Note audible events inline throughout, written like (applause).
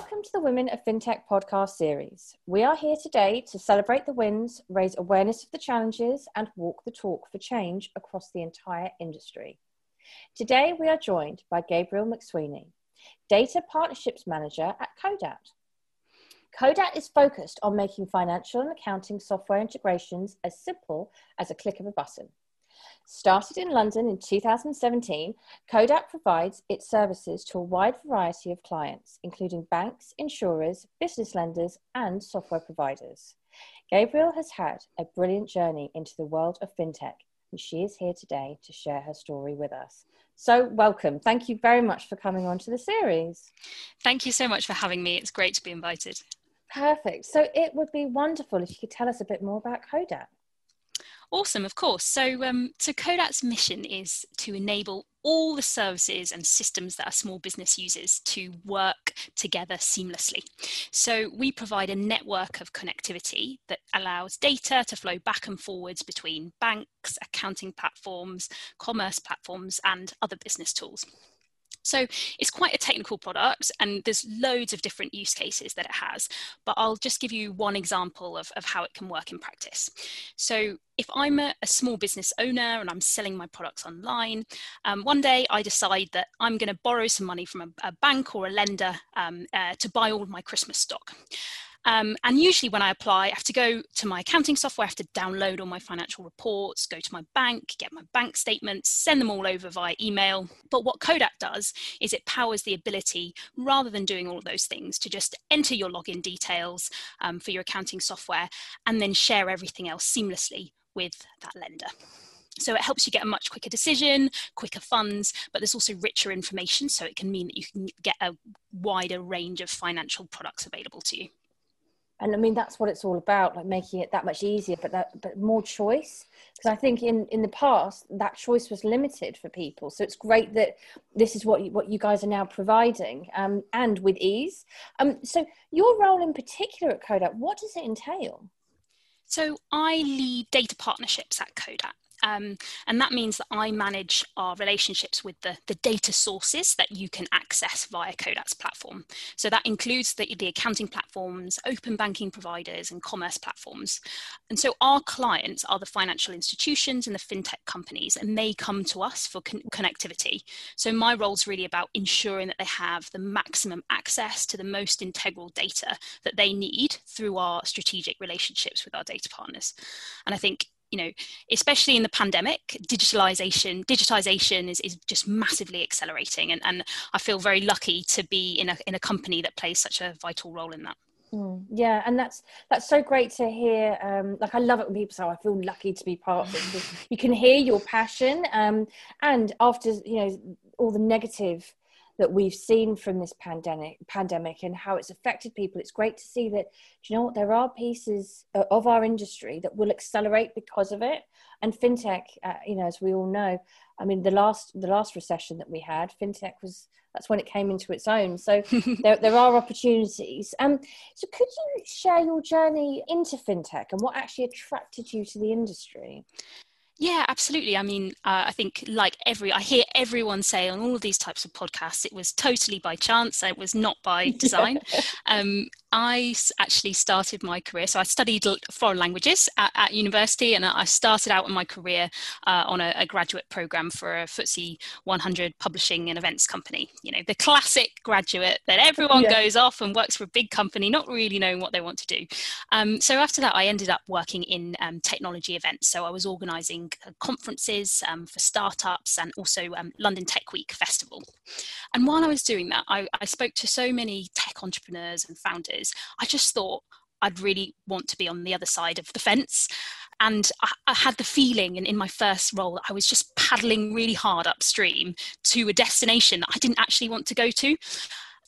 Welcome to the Women of FinTech podcast series. We are here today to celebrate the wins, raise awareness of the challenges, and walk the talk for change across the entire industry. Today, we are joined by Gabriel Macsweeney, Data Partnerships Manager at Codat. Codat is focused on making financial and accounting software integrations as simple as a click of a button. Started in London in 2017, Codat provides its services to a wide variety of clients, including banks, insurers, business lenders, and software providers. Gabriel has had a brilliant journey into the world of fintech, and she is here today to share her story with us. So, welcome. Thank you very much for coming on to the series. Thank you so much for having me. It's great to be invited. Perfect. So, it would be wonderful if you could tell us a bit more about Codat. Awesome, of course. So, um, so Codat's mission is to enable all the services and systems that a small business uses to work together seamlessly. So, we provide a network of connectivity that allows data to flow back and forwards between banks, accounting platforms, commerce platforms, and other business tools. So it's quite a technical product and there's loads of different use cases that it has, but I'll just give you one example of, of how it can work in practice. So if I'm a, a small business owner and I'm selling my products online, um, one day I decide that I'm going to borrow some money from a, a bank or a lender um, uh, to buy all of my Christmas stock. Um, and usually when I apply, I have to go to my accounting software, I have to download all my financial reports, go to my bank, get my bank statements, send them all over via email. But what Codat does is it powers the ability, rather than doing all of those things, to just enter your login details um, for your accounting software and then share everything else seamlessly with that lender. So it helps you get a much quicker decision, quicker funds, but there's also richer information. So it can mean that you can get a wider range of financial products available to you and I mean that's what it's all about, like making it that much easier, but that but more choice. Because I think in in the past that choice was limited for people, so it's great that this is what you, what you guys are now providing, um, and with ease. Um, so your role in particular at Codat, what does it entail? So I lead data partnerships at Codat. Um, and that means that I manage our relationships with the, the data sources that you can access via Codat's platform. So that includes the, the accounting platforms, open banking providers, and commerce platforms. And so our clients are the financial institutions and the fintech companies, and they come to us for con- connectivity. So my role is really about ensuring that they have the maximum access to the most integral data that they need through our strategic relationships with our data partners. And I think you know, especially in the pandemic, digitalization, digitization is, is just massively accelerating. And, and I feel very lucky to be in a, in a company that plays such a vital role in that. Mm, yeah, and that's that's so great to hear. Um, like I love it when people say, oh, "I feel lucky to be part of it." (laughs) you can hear your passion, um, and after you know all the negative that we've seen from this pandemic pandemic and how it's affected people. It's great to see that do you know what? There are pieces of our industry that will accelerate because of it. And fintech uh, you know as we all know i mean the last the last recession that we had fintech was that's when it came into its own. So (laughs) there, there are opportunities. Um so could you share your journey into fintech and what actually attracted you to the industry yeah, absolutely. I mean, uh, I think like every, I hear everyone say on all of these types of podcasts, it was totally by chance. It was not by (laughs) design. um, I actually started my career. So I studied foreign languages at, at university, and I started out in my career uh, on a, a, graduate program for a FTSE 100 publishing and events company. You know, the classic graduate that everyone yeah. goes off and works for a big company, not really knowing what they want to do. Um, so after that, I ended up working in um, technology events. So I was organising uh, conferences um, for startups and also um, London Tech Week Festival. And while I was doing that, I, I spoke to so many entrepreneurs and founders I just thought I'd really want to be on the other side of the fence. And I, I, had the feeling, and in my first role, that I was just paddling really hard upstream to a destination that I didn't actually want to go to.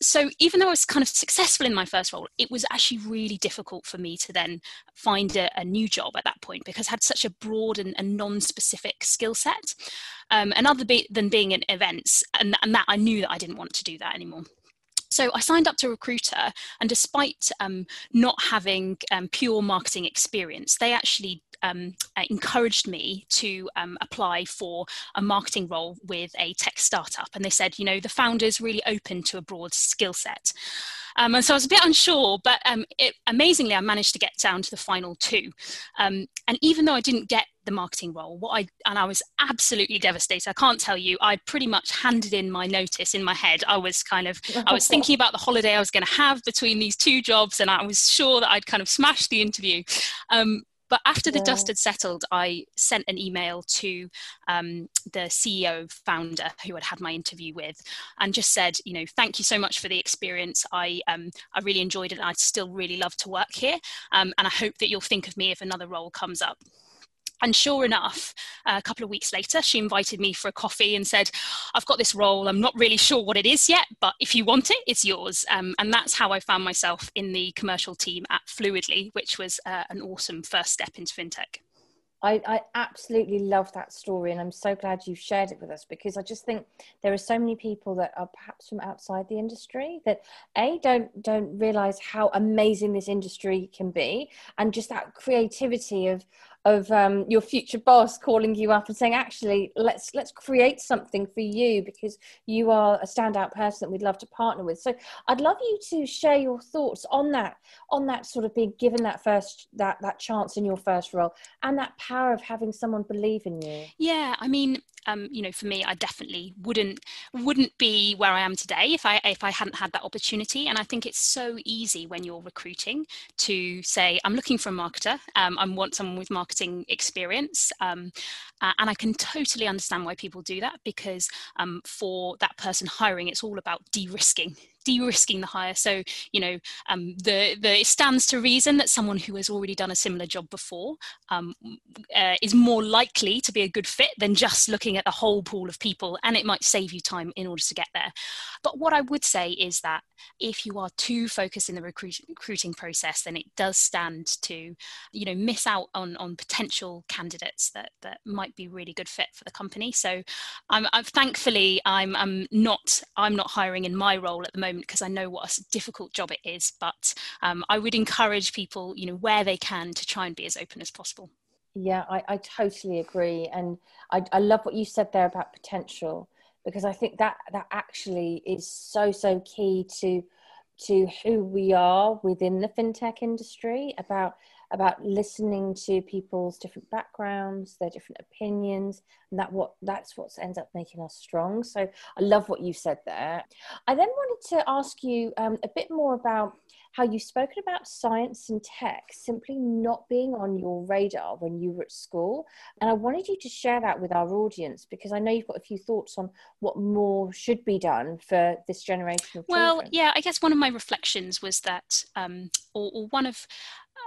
So even though I was kind of successful in my first role, it was actually really difficult for me to then find a, a new job at that point because I had such a broad and, and non-specific skill set. Um, and other be- than being in events, and, and that I knew that I didn't want to do that anymore. So I signed up to Recruiter, and despite um, not having um, pure marketing experience, they actually um, uh, encouraged me to um, apply for a marketing role with a tech startup. And they said, you know, the founder's really open to a broad skill set. Um, and so I was a bit unsure, but um, it, amazingly, I managed to get down to the final two. And even though I didn't get the marketing role, what I and I was absolutely devastated. I can't tell you. I pretty much handed in my notice in my head. I was kind of I was (laughs) thinking about the holiday I was going to have between these two jobs, and I was sure that I'd kind of smashed the interview. Um, but after the yeah. dust had settled, I sent an email to um, the CEO founder who I'd had my interview with, and just said, you know, thank you so much for the experience. I um, I really enjoyed it. and I'd still really love to work here, um, and I hope that you'll think of me if another role comes up. And sure enough, a couple of weeks later, she invited me for a coffee and said, I've got this role. I'm not really sure what it is yet, but if you want it, it's yours. Um, and that's how I found myself in the commercial team at Fluidly, which was uh, an awesome first step into fintech. I, I absolutely love that story, and I'm so glad you've shared it with us because I just think there are so many people that are perhaps from outside the industry that a don't don't realize how amazing this industry can be, and just that creativity of of um, your future boss calling you up and saying, "Actually, let's let's create something for you because you are a standout person that we'd love to partner with." So, I'd love you to share your thoughts on that, on that sort of being given that first that that chance in your first role, and that power of having someone believe in you. Yeah, I mean, um, you know, for me, I definitely wouldn't wouldn't be where I am today if I if I hadn't had that opportunity. And I think it's so easy when you're recruiting to say, "I'm looking for a marketer. Um, I want someone with marketing experience," um, uh, and I can totally understand why people do that because um, for that person hiring, it's all about de-risking de-risking the hire. So you know, um, the the it stands to reason that someone who has already done a similar job before um, uh, is more likely to be a good fit than just looking at the whole pool of people, and it might save you time in order to get there. But what I would say is that if you are too focused in the recruit, recruiting process, then it does stand to you know miss out on on potential candidates that that might be really good fit for the company. So I'm, I'm thankfully I'm, I'm not I'm not hiring in my role at the moment moment because I know what a difficult job it is. But um, I would encourage people, you know, where they can to try and be as open as possible. Yeah, I, I totally agree. And I, I love what you said there about potential because I think that that actually is so so key to to who we are within the fintech industry about about listening to people's different backgrounds, their different opinions, and that what that's what ends up making us strong. So I love what you said there. I then wanted to ask you um, a bit more about how you've spoken about science and tech simply not being on your radar when you were at school. And I wanted you to share that with our audience because I know you've got a few thoughts on what more should be done for this generation of well, children. yeah, I guess one of my reflections was that, um, or, or one of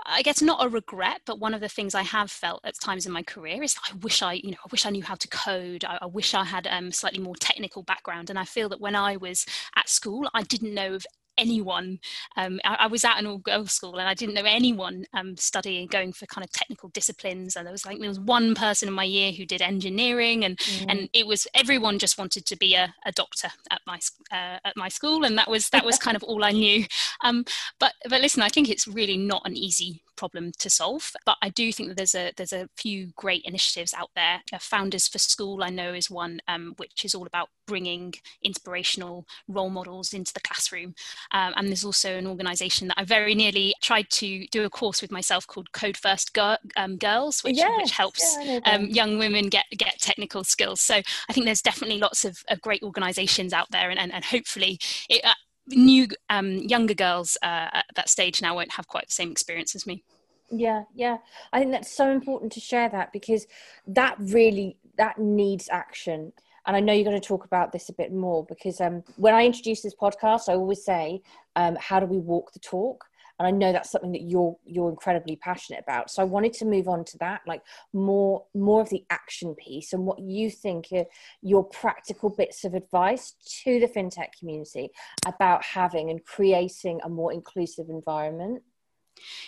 I guess not a regret, but one of the things I have felt at times in my career is I wish I, you know, I wish I knew how to code. I, I wish I had um, slightly more technical background. And I feel that when I was at school, I didn't know of anyone. Um, I, I, was at an all girls school and I didn't know anyone um, studying, going for kind of technical disciplines. And there was like there was one person in my year who did engineering, and mm. and it was everyone just wanted to be a, a doctor at my uh, at my school, and that was that was kind of all I knew. Um, but but listen, I think it's really not an easy problem to solve. But I do think that there's a there's a few great initiatives out there. Founders for School, I know, is one um, which is all about bringing inspirational role models into the classroom. Um, and there's also an organisation that I very nearly tried to do a course with myself called Code First Girl, um, Girls, which, yes, which helps yeah, um, young women get get technical skills. So I think there's definitely lots of, of great organisations out there, and, and, and hopefully it, uh, new um, younger girls uh, at that stage now won't have quite the same experience as me. Yeah yeah. I think that's so important to share that because that really that needs action. And i know you're going to talk about this a bit more because um, when i introduce this podcast i always say um, how do we walk the talk and i know that's something that you're you're incredibly passionate about. So i wanted to move on to that like more more of the action piece and what you think are your practical bits of advice to the fintech community about having and creating a more inclusive environment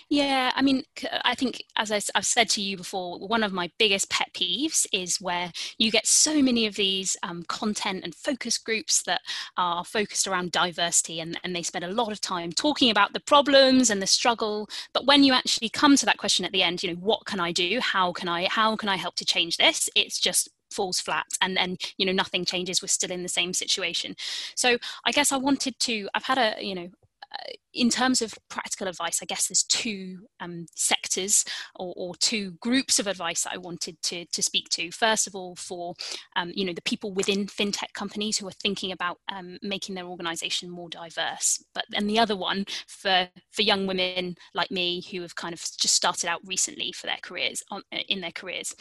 yeah, I mean, I think, as I, have said to you before, one of my biggest pet peeves is where you get so many of these um, content and focus groups that are focused around diversity and, and they spend a lot of time talking about the problems and the struggle. But when you actually come to that question at the end, you know, what can I do? How can I, how can I help to change this? It's just falls flat and then you know nothing changes we're still in the same situation so i guess i wanted to i've had a you know uh, in terms of practical advice, I guess there's two um, sectors or, or, two groups of advice that I wanted to, to speak to. First of all, for um, you know the people within fintech companies who are thinking about um, making their organisation more diverse, but and the other one for for young women like me who have kind of just started out recently for their careers on, in their careers.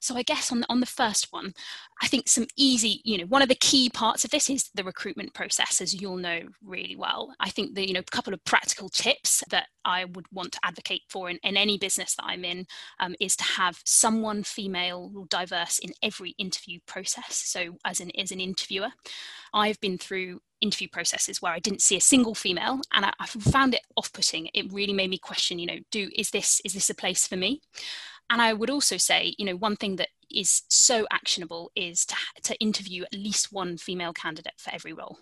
So I guess on on the first one, I think some easy you know one of the key parts of this is the recruitment process, as you'll know really well. I think the you know couple couple of practical tips that I would want to advocate for in, in any business that I'm in um, is to have someone female or diverse in every interview process. So, as an as an interviewer, I've been through interview processes where I didn't see a single female, and I, I found it off-putting. It really made me question, you know, do is this is this a place for me? And I would also say, you know, one thing that is so actionable is to, to interview at least one female candidate for every role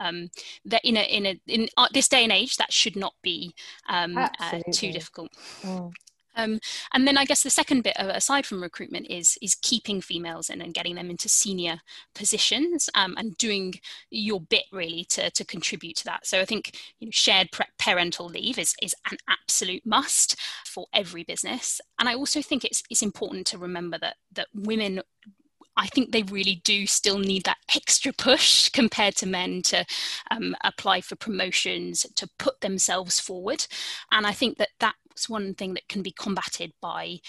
um, that in a in a in uh, this day and age that should not be um, uh, too difficult. Mm. Um, and then I guess the second bit, aside from recruitment, is is keeping females in and getting them into senior positions um, and doing your bit really to, to contribute to that. So I think you know, shared parental leave is is an absolute must for every business. And I also think it's it's important to remember that that women I think they really do still need that extra push compared to men to um, apply for promotions, to put themselves forward. And I think that that's one thing that can be combated by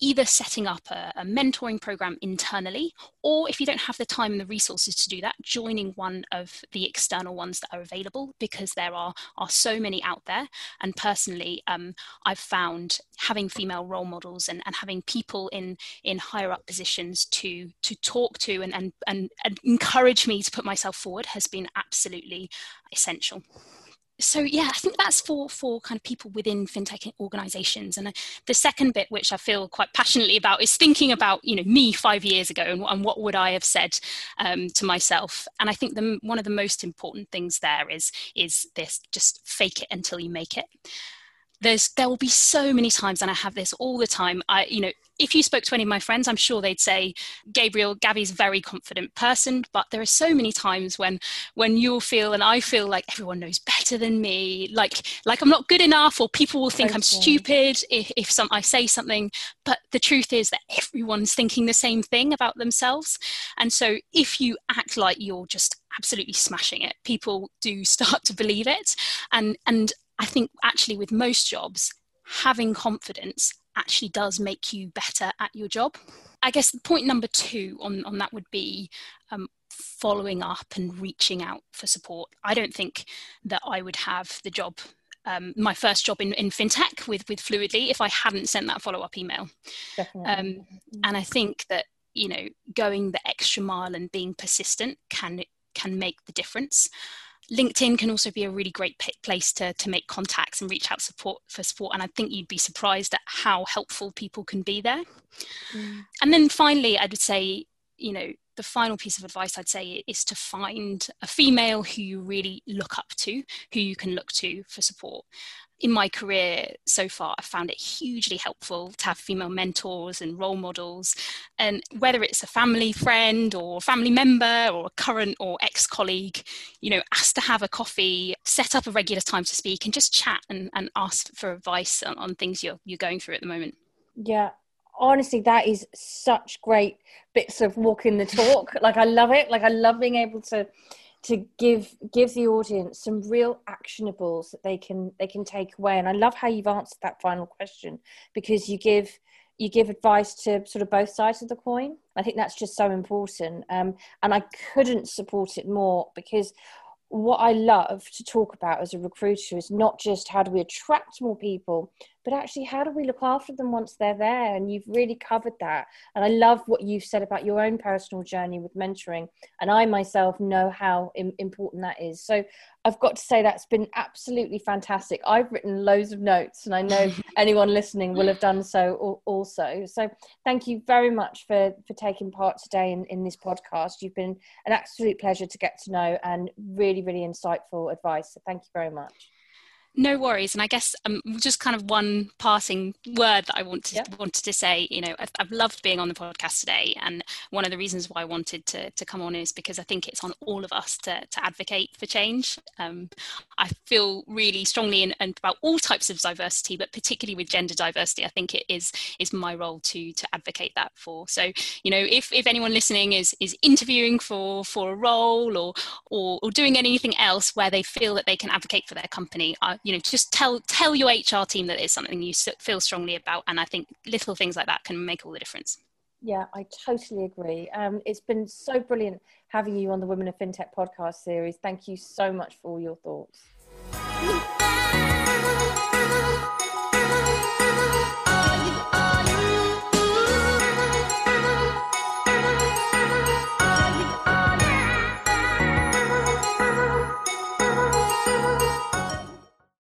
either setting up a, a, mentoring program internally, or if you don't have the time and the resources to do that, joining one of the external ones that are available because there are, are so many out there. And personally, um, I've found having female role models and, and having people in, in higher up positions to, to talk to and, and, and, and encourage me to put myself forward has been absolutely essential so yeah, I think that's for for kind of people within fintech organizations. And uh, the second bit, which I feel quite passionately about, is thinking about you know me five years ago and, and what would I have said um, to myself. And I think the, one of the most important things there is is this: just fake it until you make it there's there will be so many times and i have this all the time i you know if you spoke to any of my friends i'm sure they'd say gabriel gabby's a very confident person but there are so many times when when you'll feel and i feel like everyone knows better than me like like i'm not good enough or people will think okay. i'm stupid if, if some i say something but the truth is that everyone's thinking the same thing about themselves and so if you act like you're just absolutely smashing it people do start to believe it and and I think actually with most jobs, having confidence actually does make you better at your job. I guess point number two on, on that would be um, following up and reaching out for support. I don't think that I would have the job, um, my first job in, in fintech with, with Fluidly, if I hadn't sent that follow up email. Um, and I think that, you know, going the extra mile and being persistent can, can make the difference. LinkedIn can also be a really great place to, to make contacts and reach out support for support. And I think you'd be surprised at how helpful people can be there. Mm. And then finally, I would say, you know, the final piece of advice I'd say is to find a female who you really look up to, who you can look to for support. In my career so far, I've found it hugely helpful to have female mentors and role models. And whether it's a family friend or family member or a current or ex colleague, you know, ask to have a coffee, set up a regular time to speak, and just chat and, and ask for advice on, on things you're, you're going through at the moment. Yeah, honestly that is such great bits of walking the talk like i love it like i love being able to to give give the audience some real actionables that they can they can take away. And i love how you've answered that final question because you give you give advice to sort of both sides of the coin. I think that's just so important. Um, and i couldn't support it more because what I love to talk about as a recruiter is not just how do we attract more people, but actually how do we look after them once they're there? And you've really covered that. And i love what you've said about your own personal journey with mentoring and i myself know how Im- important that is. So i've got to say that's been absolutely fantastic. I've written loads of notes and i know (laughs) anyone listening will have done so also. So thank you very much for for taking part today in, in this podcast. You've been an absolute pleasure to get to know and really really insightful advice. So thank you very much no worries, and I guess um, just kind of one passing word that I want to, wanted to say. You know, I've, I've, loved being on the podcast today, and one of the reasons why I wanted to, to come on is because I think it's on all of us to, to advocate for change. Um, I feel really strongly in, in, about all types of diversity, but particularly with gender diversity, I think it is is my role to to advocate that for. So, you know, if, if anyone listening is is interviewing for for a role or or, or doing anything else where they feel that they can advocate for their company, I, you know just tell tell your hr team that it's something you feel strongly about and i think little things like that can make all the difference. Yeah i totally agree. Um, it's been so brilliant having you on the women of fintech podcast series. Thank you so much for all your thoughts